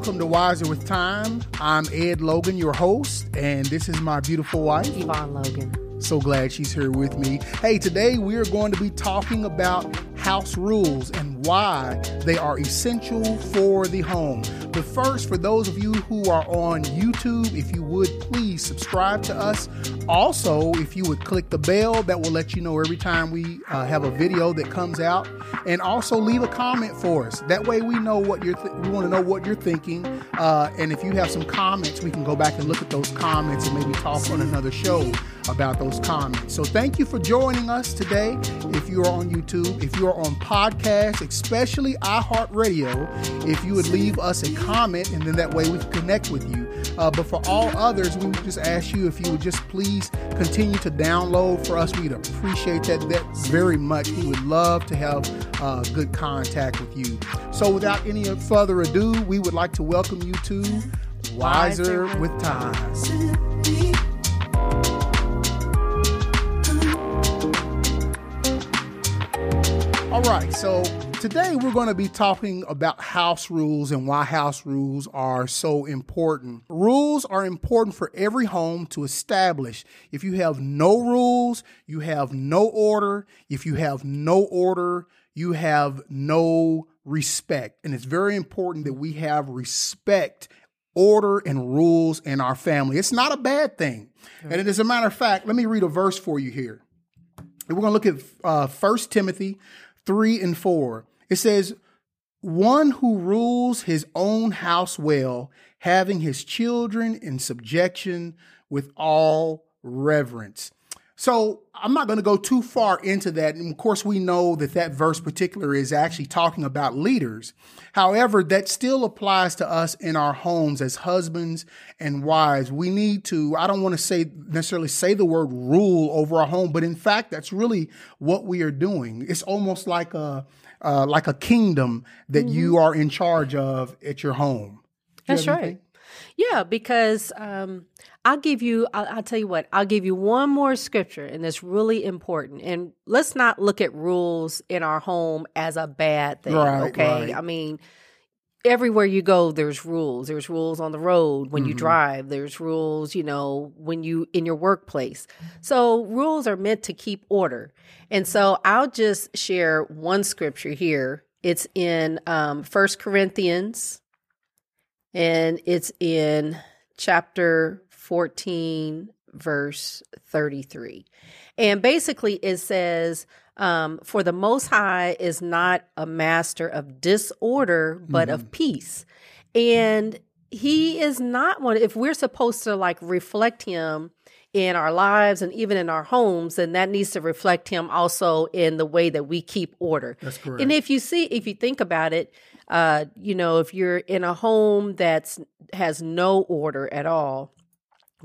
welcome to Wiser with Time. I'm Ed Logan, your host, and this is my beautiful wife, Yvonne Logan. So glad she's here with me. Hey, today we are going to be talking about house rules and why they are essential for the home. But first, for those of you who are on YouTube, if you would please subscribe to us. Also, if you would click the bell, that will let you know every time we uh, have a video that comes out. And also leave a comment for us. That way, we know what you're. Th- we want to know what you're thinking. Uh, and if you have some comments, we can go back and look at those comments and maybe talk on another show about those comments. So thank you for joining us today. If you are on YouTube, if you are on podcast, especially iHeartRadio, if you would leave us a comment and then that way we can connect with you. Uh, but for all others, we would just ask you if you would just please continue to download for us. We'd appreciate that, that very much. We would love to have uh, good contact with you. So without any further ado, we would like to welcome you to Wiser, Wiser. with Time. All right, so today we're going to be talking about house rules and why house rules are so important. Rules are important for every home to establish. If you have no rules, you have no order. If you have no order, you have no respect. And it's very important that we have respect order and rules in our family. It's not a bad thing. And as a matter of fact, let me read a verse for you here. We're going to look at uh, 1 Timothy 3 and 4. It says, One who rules his own house well, having his children in subjection with all reverence. So I'm not going to go too far into that. And of course, we know that that verse particular is actually talking about leaders. However, that still applies to us in our homes as husbands and wives. We need to, I don't want to say necessarily say the word rule over our home, but in fact, that's really what we are doing. It's almost like a, uh, like a kingdom that mm-hmm. you are in charge of at your home. That's right. Yeah, because um, I'll give you, I'll, I'll, tell you what, I'll give you one more scripture, and it's really important. And let's not look at rules in our home as a bad thing, right, okay? Right. I mean, everywhere you go, there's rules. There's rules on the road when mm-hmm. you drive, there's rules, you know, when you in your workplace. So, rules are meant to keep order. And so, I'll just share one scripture here. It's in um, 1 Corinthians, and it's in chapter 14, verse 33. And basically, it says, um, For the Most High is not a master of disorder, but mm-hmm. of peace. And he is not one, if we're supposed to like reflect him in our lives and even in our homes, then that needs to reflect him also in the way that we keep order. That's correct. And if you see, if you think about it, uh, you know, if you're in a home that's has no order at all,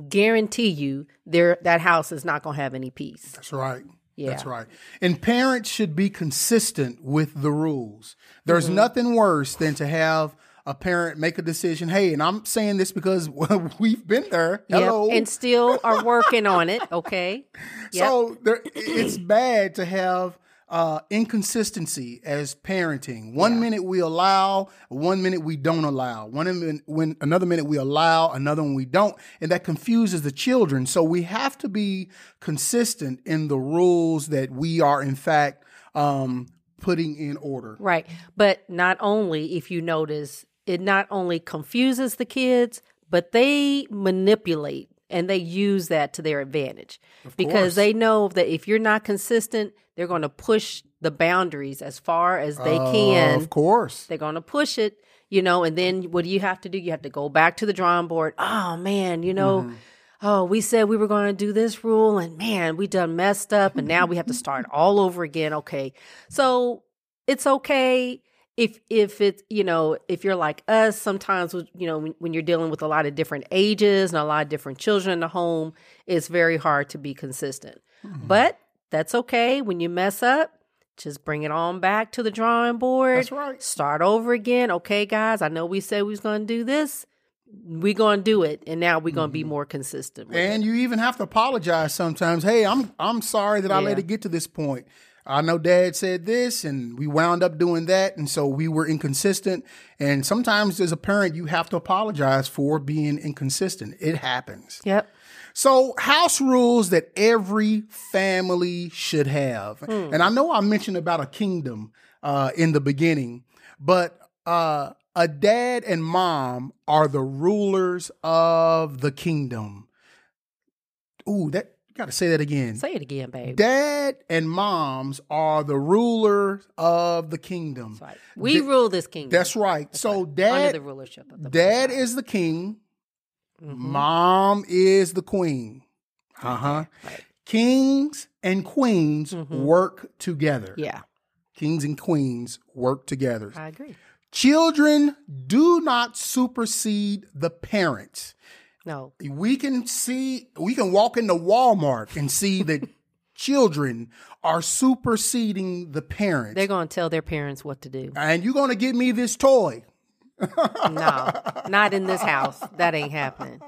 guarantee you there that house is not going to have any peace. That's right. Yeah. That's right. And parents should be consistent with the rules. There's mm-hmm. nothing worse than to have a parent make a decision. Hey, and I'm saying this because we've been there. Hello. Yep. And still are working on it. Okay. Yep. So there, it's bad to have uh, inconsistency as parenting. One yeah. minute we allow, one minute we don't allow. One minute, when another minute we allow, another one we don't, and that confuses the children. So we have to be consistent in the rules that we are in fact um, putting in order. Right, but not only if you notice, it not only confuses the kids, but they manipulate and they use that to their advantage of because course. they know that if you're not consistent, they're going to push the boundaries as far as they uh, can. Of course. They're going to push it, you know, and then what do you have to do? You have to go back to the drawing board. Oh, man, you know, mm-hmm. oh, we said we were going to do this rule and man, we done messed up and now we have to start all over again. Okay. So it's okay if if it's you know if you're like us sometimes you know when, when, you're dealing with a lot of different ages and a lot of different children in the home it's very hard to be consistent. Mm-hmm. but that's okay. When you mess up just bring it on back to the drawing board. That's right. Start over again. Okay guys i know we said we was going to do this. We're going to do it. And now we're going to be mm-hmm. more consistent and it. you even have to apologize sometimes. Hey i'm i'm sorry that yeah. i let it get to this point I know dad said this and we wound up doing that. And so we were inconsistent. And sometimes as a parent, you have to apologize for being inconsistent. It happens. Yep. So, house rules that every family should have. And I know I mentioned about a kingdom uh, in the beginning, but uh, a dad and mom are the rulers of the kingdom. Ooh, that got to say that again. Say it again, babe. Dad and moms are the rulers of the kingdom. That's right. We rule this kingdom. That's right. so, under dad, the rulership of the dad is the king, Mhm. mom is the queen. Uh huh. Right. Kings and queens Mhm. work together. Yeah, Kings and queens work together. I agree. Children do not supersede the parents. No, We can see, we can walk into Walmart and see that children are superseding the parents. they're going to tell their parents what to do. and you're going to give me this toy. No, not in this house. That ain't happening.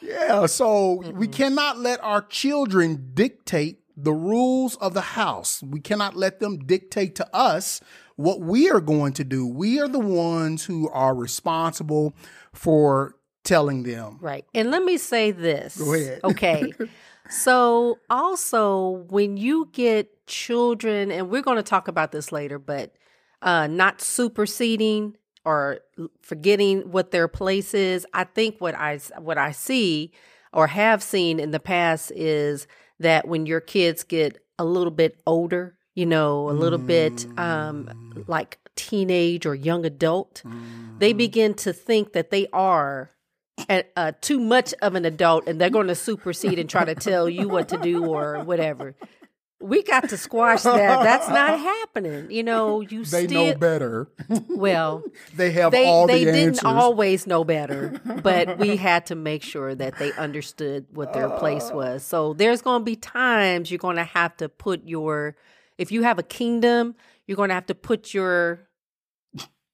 Yeah, so we cannot let our children dictate the rules of the house. We cannot let them dictate to us what we are going to do. We are the ones who are responsible for telling them. Right. And let me say this. Go ahead. Okay. so, also, when you get children, and we're going to talk about this later, but uh, not superseding or forgetting what their place is, I think what I what I see or have seen in the past is that when your kids get a little bit older, you know, a little bit um, like teenage or young adult, they begin to think that they are a, uh, too much of an adult and they're going to supersede and try to tell you what to do or whatever. We got to squash that. That's not happening. You know, you They still know better. well. they have They all they the didn't answers. always know better, but we had to make sure that they understood what their place was. So there's going to be times you're going to have to put your if you have a kingdom, you're going to have to put your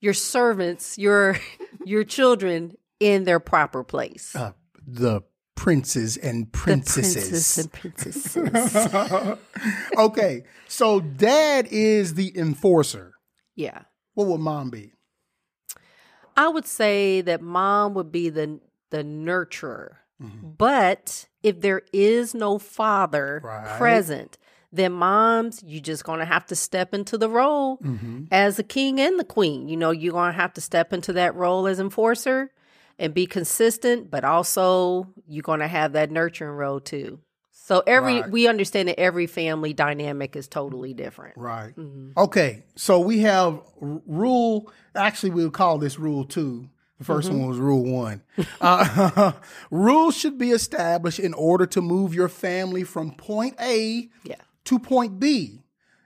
your servants, your your children in their proper place. Uh, the princes and the princesses. princes and princesses. okay, so dad is the enforcer. yeah. What would mom be? I would say that mom would be the the nurturer. Mm-hmm. But if there is no father Right. present, then moms, you're just gonna have to step into the role Mm-hmm. as the king and the queen. You know, you're gonna have to step into that role as enforcer and be consistent, but also you're gonna have that nurturing role too. So every Right. we understand that every family dynamic is totally different. Right. Mm-hmm. Okay. So we have r- rule. Actually, we'll call this rule two. The 1st Mm-hmm. one was rule one. Uh, rules should be established in order to move your family from point A Yeah. to point B.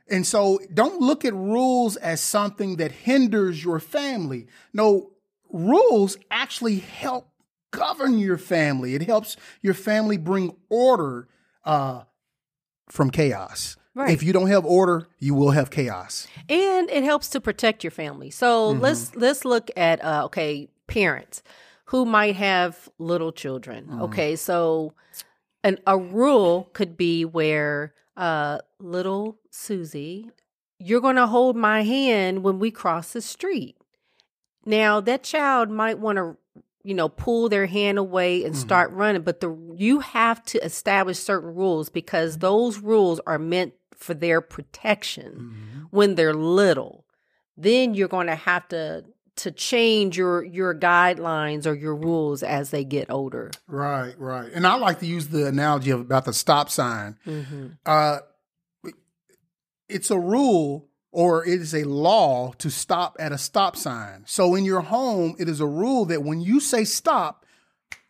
And so don't look at rules as something that hinders your family. No, rules actually help govern your family. It helps your family bring order uh, from chaos. Right. If you don't have order, you will have chaos. and it helps to protect your family. So Mm-hmm. let's let's look at uh, okay parents who might have little children. Mm-hmm. Okay, so an a rule could be where uh, little Susie, you're going to hold my hand when we cross the street. Now that child might want to you know pull their hand away and Mm-hmm. start running but the you have to establish certain rules because those rules are meant for their protection Mm-hmm. when they're little then you're going to have to to change your your guidelines or your rules as they get older Right, right. And I like to use the analogy of about the stop sign. mm-hmm. Uh, it's a rule or it is a law to stop at a stop sign. So in your home, it is a rule that when you say stop,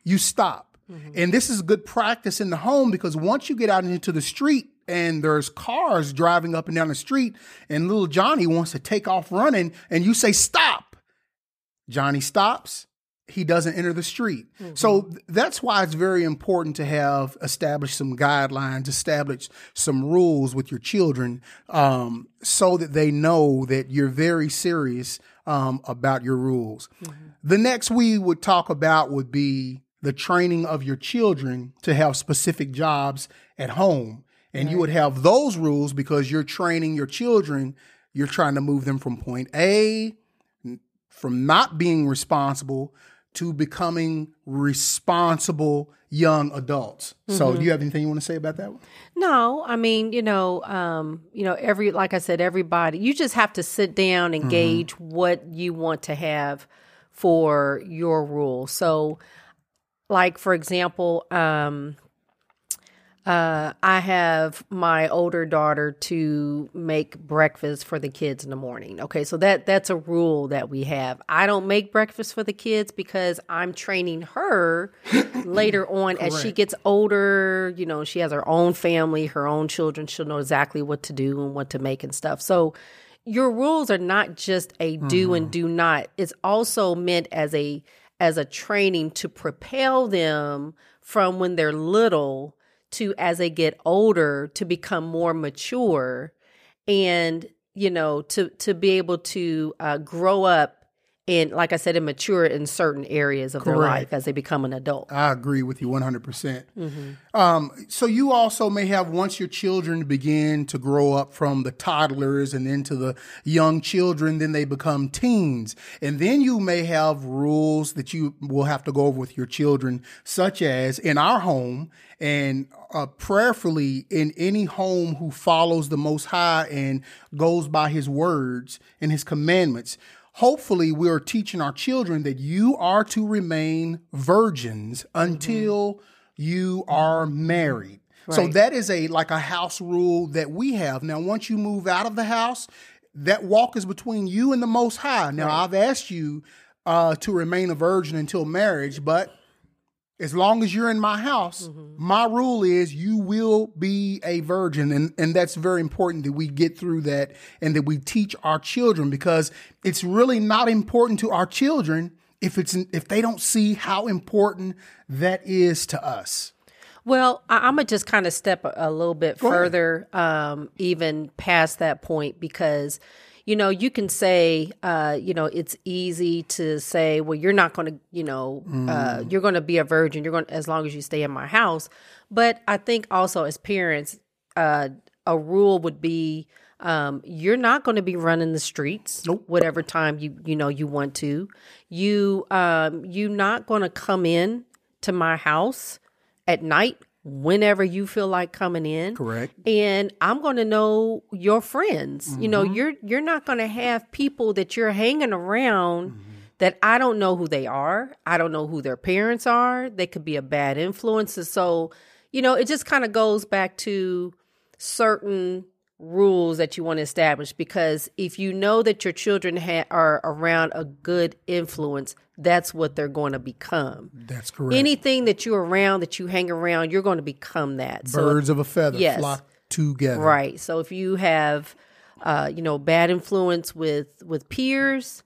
you stop. Mm-hmm. And this is good practice in the home because once you get out into the street and there's cars driving up and down the street and little Johnny wants to take off running and you say stop, Johnny stops. He doesn't enter the street. So th- that's why it's very important to have established some guidelines, establish some rules with your children, um, so that they know that you're very serious um, about your rules. The next we would talk about would be the training of your children to have specific jobs at home. And you would have those rules because you're training your children, you're trying to move them from point A, from not being responsible to becoming responsible young adults. So, do you have anything you want to say about that one? No, I mean, you know, um, you know, every like I said, everybody. You just have to sit down and gauge what you want to have for your rule. So, like for example, um, uh, I have my older daughter to make breakfast for the kids in the morning. Okay, so that that's a rule that we have. I don't make breakfast for the kids because I'm training her later on as she gets older. You know, she has her own family, her own children. She'll know exactly what to do and what to make and stuff. So your rules are not just a do and do not. It's also meant as a as a training to propel them from when they're little to as they get older to become more mature and you know to to be able to uh, grow up and like i said and mature in certain areas of their life as they become an adult I agree with you 100%. percent Um, so you also may have, once your children begin to grow up from the toddlers and into the young children, then they become teens. And then you may have rules that you will have to go over with your children, such as in our home and uh, prayerfully in any home who follows the Most High and goes by His words and His commandments hopefully we are teaching our children that you are to remain virgins until you are married. So that is a like a house rule that we have. Now once you move out of the house, that walk is between you and the most high. Now I've asked you uh, to remain a virgin until marriage, but as long as you're in my house, my rule is you will be a virgin. And, and that's very important that we get through that and that we teach our children because it's really not important to our children if it's if they don't see how important that is to us. Well, I, I'm gonna just kind of step a, a little bit ahead. further, um, even past that point, because you know you can say, uh, you know, it's easy to say, well, you're not going to, you know, uh, you're going to be a virgin. You're going as long as you stay in my house. But I think also as parents, uh, a rule would be. Um, you're not going to be running the streets Nope. whatever time you you know you want to. You um, you're not going to come in to my house at night whenever you feel like coming in. Correct. and i'm going to know your friends. You know mm-hmm. you're you're not going to have people that you're hanging around mm-hmm. that i don't know who they are. I don't know who their parents are. They could be a bad influence so you know it just kind of goes back to certain rules that you want to establish because if you know that your children ha- are around a good influence that's what they're going to become That's correct. anything that you're around that you hang around you're going to become that so Birds of a feather yes. flock together. right so if you have uh, you know bad influence with with peers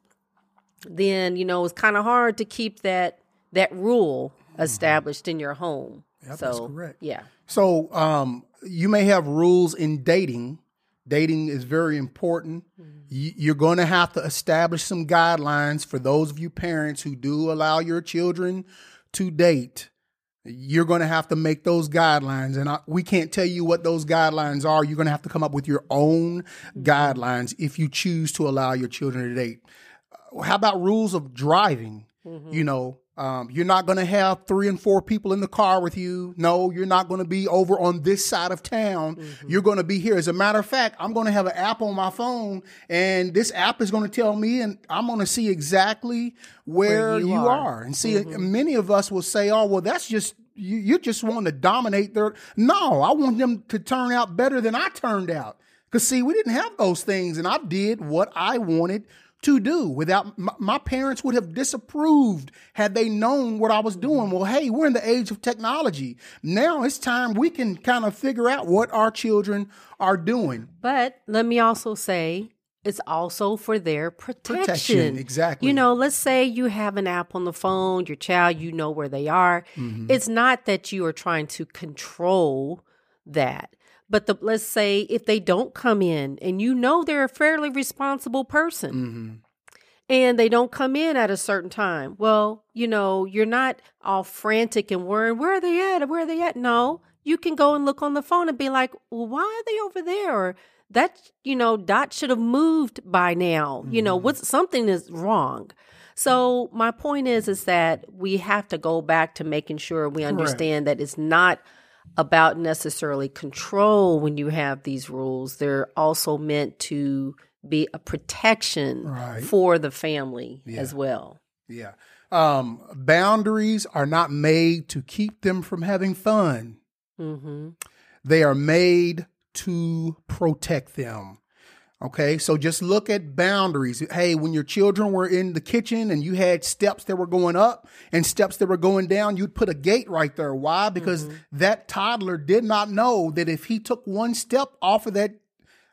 then you know it's kind of hard to keep that that rule established in your home Yep, so that's correct. yeah So um, you may have rules in dating. Dating is very important. Mm-hmm. Y- You're going to have to establish some guidelines for those of you parents who do allow your children to date. You're going to have to make those guidelines, and I, we can't tell you what those guidelines are. You're going to have to come up with your own mm-hmm. guidelines if you choose to allow your children to date. How about rules of driving? Mm-hmm. You know, um, you're not going to have three and four people in the car with you. No, you're not going to be over on this side of town. You're going to be here. As a matter of fact, I'm going to have an app on my phone, and this app is going to tell me, and I'm going to see exactly where, Where you you, are. are. And see, many of us will say, "Oh, well, that's just." You, you just want to dominate their. No, I want them to turn out better than I turned out. Because, see, we didn't have those things, and I did what I wanted to do without my, my parents would have disapproved had they known what I was doing. Well, hey, we're in the age of technology. Now it's time we can kind of figure out what our children are doing. But let me also say it's also for their protection. Protection, exactly. You know, let's say you have an app on the phone, your child, you know where they are. Mm-hmm. It's not that you are trying to control that. But the, let's say if they don't come in and you know they're a fairly responsible person Mm-hmm. and they don't come in at a certain time, well, you know, you're not all frantic and worrying, where are they at? Where are they at? No, you can go and look on the phone and be like, well, why are they over there? Or that, you know, Dot should have moved by now. Mm-hmm. You know, mm-hmm. what's something is wrong. So my point is, is that we have to go back to making sure we understand Correct. that it's not about necessarily control when you have these rules. They're also meant to be a protection right. for the family yeah. as well. Yeah. Um, boundaries are not made to keep them from having fun. Mm-hmm. They are made to protect them. Okay, so just look at boundaries. Hey, when your children were in the kitchen and you had steps that were going up and steps that were going down, you'd put a gate right there. Why? Because mm-hmm. that toddler did not know that if he took one step off of that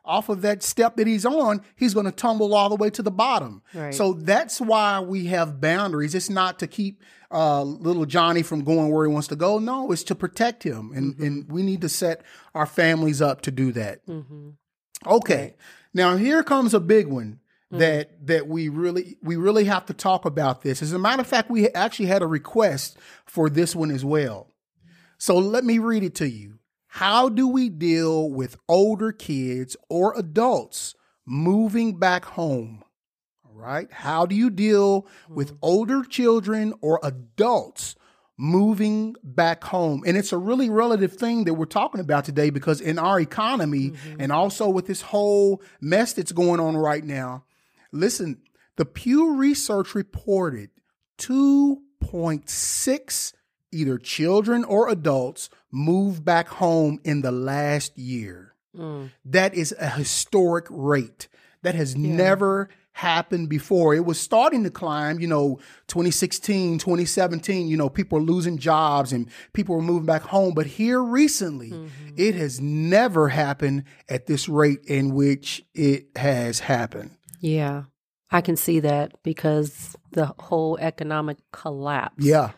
off of that step that he's on, he's going to tumble all the way to the bottom. Right. So that's why we have boundaries. It's not to keep uh, little Johnny from going where he wants to go. No, it's to protect him, and mm-hmm. and we need to set our families up to do that. Mm-hmm. Okay, right. Now here comes a big one mm-hmm. that that we really we really have to talk about this. As a matter of fact, we actually had a request for this one as well. So let me read it to you. How do we deal with older kids or adults moving back home? All right. How do you deal with mm-hmm. older children or adults moving back home? And it's a really relative thing that we're talking about today because in our economy mm-hmm. and also with this whole mess that's going on right now, listen, the Pew Research reported 2.6 either children or adults moved back home in the last year. Mm. That is a historic rate. That has yeah. never happened before. It was starting to climb, you know, 2016, 2017, you know, people were losing jobs and people were moving back home. But here recently, mm-hmm. it has never happened at this rate in which it has happened. Yeah. I can see that because the whole economic collapse. Yeah.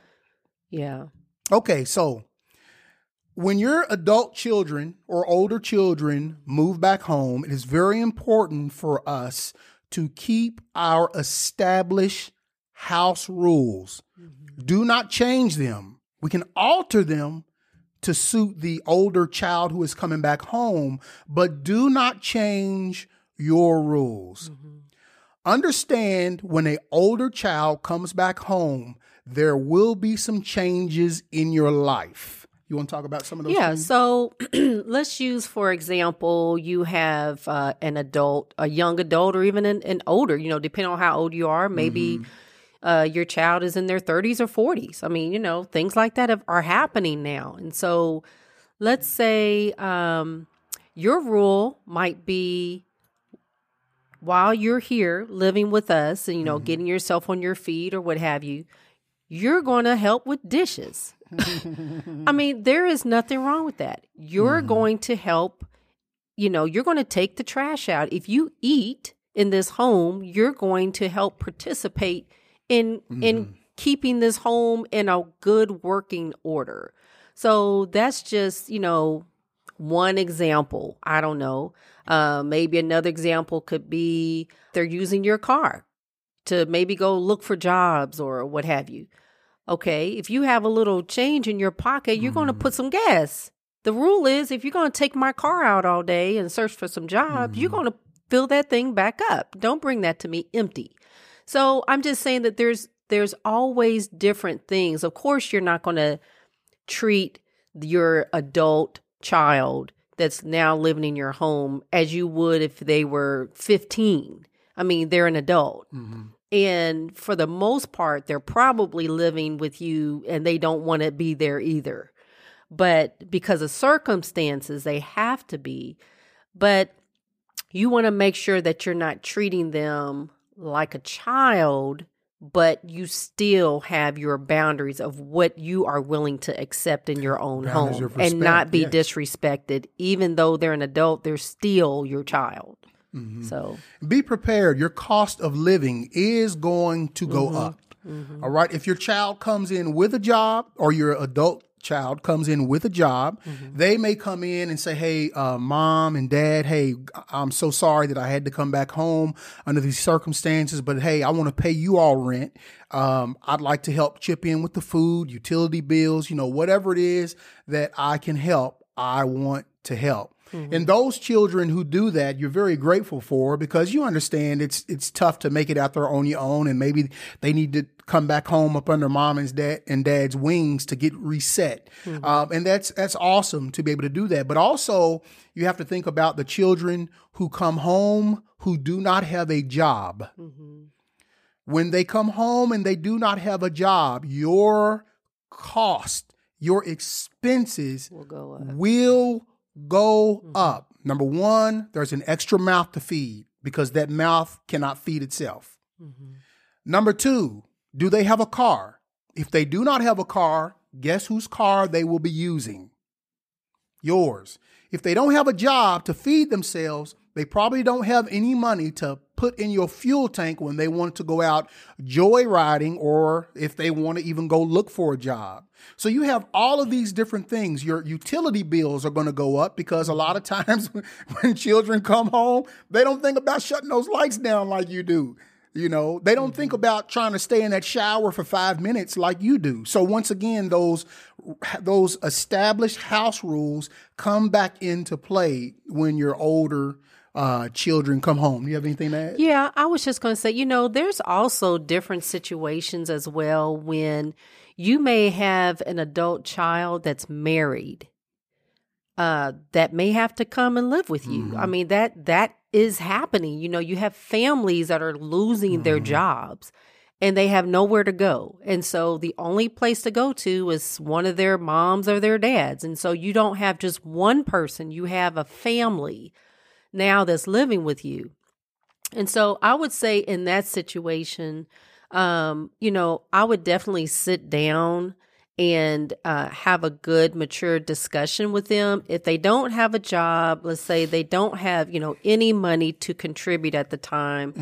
Yeah. Okay, so when your adult children or older children move back home, it is very important for us to keep our established house rules. Mm-hmm. Do not change them. We can alter them to suit the older child who is coming back home, but do not change your rules. Mm-hmm. Understand when an older child comes back home, there will be some changes in your life. You want to talk about some of those? Yeah. Things? So let's use, for example, you have uh, an adult, a young adult, or even an, an, older. You know, depending on how old you are, maybe. Mm-hmm. Uh, your child is in their 30s or 40s. I mean, you know, things like that have, are happening now. And so let's say um, your rule might be while you're here living with us and, you know, mm-hmm. getting yourself on your feet or what have you, you're going to help with dishes. I mean, there is nothing wrong with that. You're mm-hmm. going to help, you know, you're going to take the trash out. If you eat in this home, you're going to help participate in mm-hmm. in keeping this home in a good working order. So that's just, you know, one example. I don't know. Uh, maybe another example could be they're using your car to maybe go look for jobs or what have you. Okay, if you have a little change in your pocket, you're mm. going to put some gas. The rule is if you're going to take my car out all day and search for some jobs, mm. you're going to fill that thing back up. Don't bring that to me empty. So I'm just saying that there's there's always different things. Of course, you're not going to treat your adult child that's now living in your home as you would if they were 15. I mean, they're an adult. Mm-hmm. And for the most part, they're probably living with you and they don't want to be there either. But because of circumstances, they have to be. But you want to make sure that you're not treating them like a child, but you still have your boundaries of what you are willing to accept in your own boundaries home and not be yes. disrespected. Even though they're an adult, they're still your child. Mm-hmm. So be prepared. Your cost of living is going to go mm-hmm. up. Mm-hmm. All right. If your child comes in with a job or your adult child comes in with a job. Mm-hmm. They may come in and say, Hey, uh, mom and dad, hey, I'm so sorry that I had to come back home under these circumstances, but hey, I want to pay you all rent. Um, I'd like to help chip in with the food, utility bills, you know, whatever it is that I can help, I want to help. And those children who do that, you're very grateful for because you understand it's it's tough to make it out there on your own, and maybe they need to come back home up under mom and dad and dad's wings to get reset. Um, and that's that's awesome to be able to do that. But also, you have to think about the children who come home who do not have a job. When they come home and they do not have a job, your cost, your expenses Will go up. will go mm-hmm. up. Number one, there's an extra mouth to feed because that mouth cannot feed itself. Mm-hmm. Number two, do they have a car? If they do not have a car, guess whose car they will be using? Yours. If they don't have a job to feed themselves, they probably don't have any money to put in your fuel tank when they want to go out joyriding or if they want to even go look for a job. So you have all of these different things. Your utility bills are going to go up because a lot of times when children come home, they don't think about shutting those lights down like you do. You know, they don't think mm-hmm. about trying to stay in that shower for five minutes like you do. So once again, those those established house rules come back into play when you're older uh, children come home. Do you have anything to add? Yeah, I was just going to say, you know, there's also different situations as well when you may have an adult child that's married uh that may have to come and live with you. I mean that that is happening. You know, you have families that are losing their jobs and they have nowhere to go. And so the only place to go to is one of their moms or their dads. And so you don't have just one person, you have a family now that's living with you. And so I would say in that situation, um, you know, I would definitely sit down and uh, have a good, mature discussion with them. If they don't have a job, let's say they don't have, you know, any money to contribute at the time,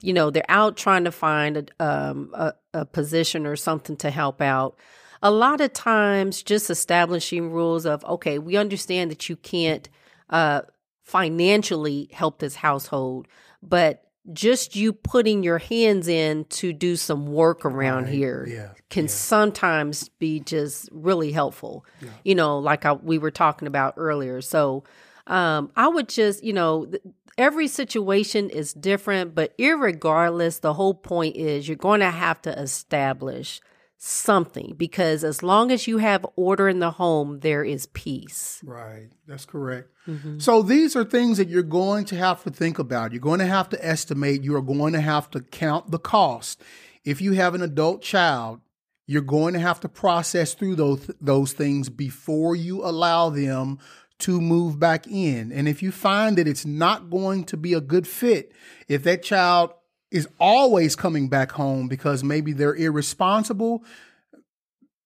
you know, they're out trying to find a, um, a, a position or something to help out. A lot of times, just establishing rules of, okay, we understand that you can't uh, financially help this household, but just you putting your hands in to do some work around here yeah, can sometimes be just really helpful. You know, like I, we were talking about earlier. So um, I would just, you know, th- every situation is different, but irregardless, the whole point is you're going to have to establish something because as long as you have order in the home, there is peace. Right. That's correct. Mm-hmm. So these are things that you're going to have to think about. You're going to have to estimate. You are going to have to count the cost. If you have an adult child, you're going to have to process through those those things before you allow them to move back in. And if you find that it's not going to be a good fit, if that child is always coming back home because maybe they're irresponsible,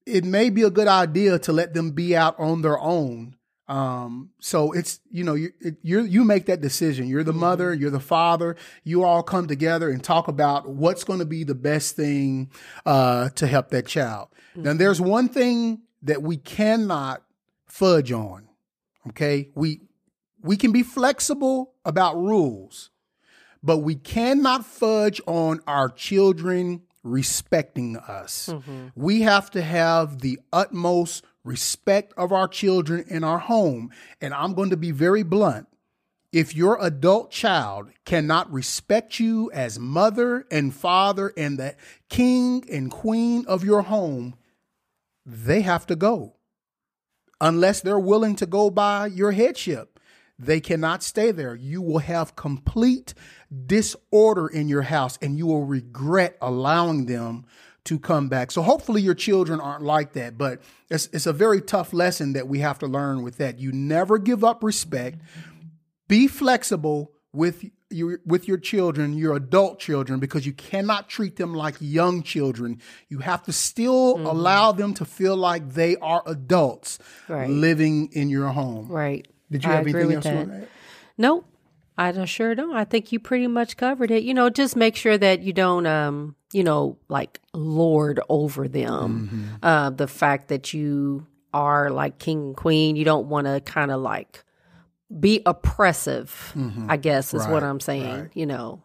it may be a good idea to let them be out on their own. Um, so it's you know you it, you you make that decision. You're the mother, you're the father. You all come together and talk about what's going to be the best thing uh, to help that child. Now, there's one thing that we cannot fudge on. Okay, we we can be flexible about rules, but we cannot fudge on our children respecting us. Mm-hmm. We have to have the utmost respect of our children in our home. And I'm going to be very blunt. If your adult child cannot respect you as mother and father and the king and queen of your home, they have to go. Unless they're willing to go by your headship, they cannot stay there. You will have complete disorder in your house and you will regret allowing them to come back. So hopefully your children aren't like that, but it's, it's a very tough lesson that we have to learn with that. You never give up respect. Be flexible with your with your children, your adult children, because you cannot treat them like young children. You have to still mm-hmm. allow them to feel like they are adults Right. living in your home. Right. Did you I have agree anything with else you that. want? Nope. I sure don't. I think you pretty much covered it. You know, just make sure that you don't, um, you know, like lord over them. Mm-hmm. Uh, the fact that you are like king and queen. You don't want to kind of like be oppressive, I guess is what I'm saying, right. you know.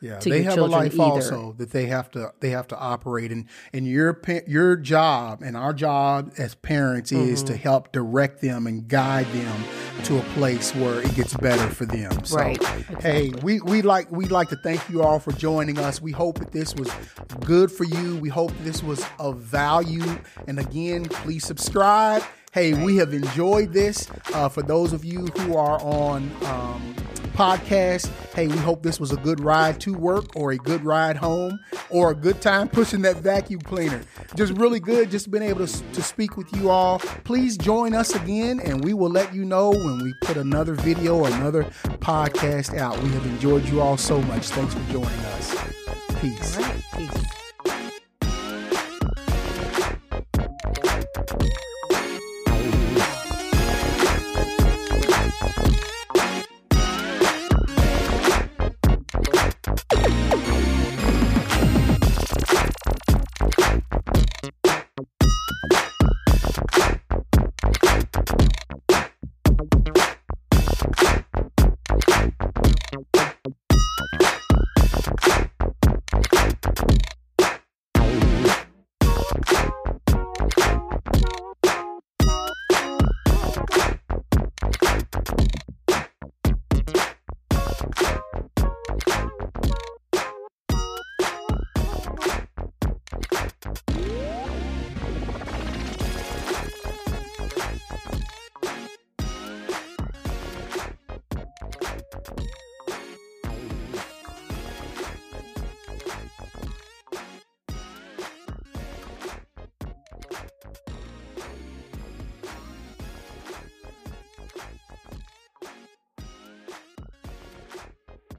Yeah, they have a life either. also that they have to they have to operate and and your your job and our job as parents is Mm-hmm. to help direct them and guide them to a place where it gets better for them. So, Right, Hey, we we like we'd like to thank you all for joining us. We hope that this was good for you. We hope this was of value. And again, please subscribe. Hey, we have enjoyed this. Uh, for those of you who are on um, podcast. Hey, we hope this was a good ride to work or a good ride home or a good time pushing that vacuum cleaner. Just really good, just been able to, to speak with you all. Please join us again and we will let you know when we put another video or another podcast out. We have enjoyed you all so much. Thanks for joining us. Peace. Peace.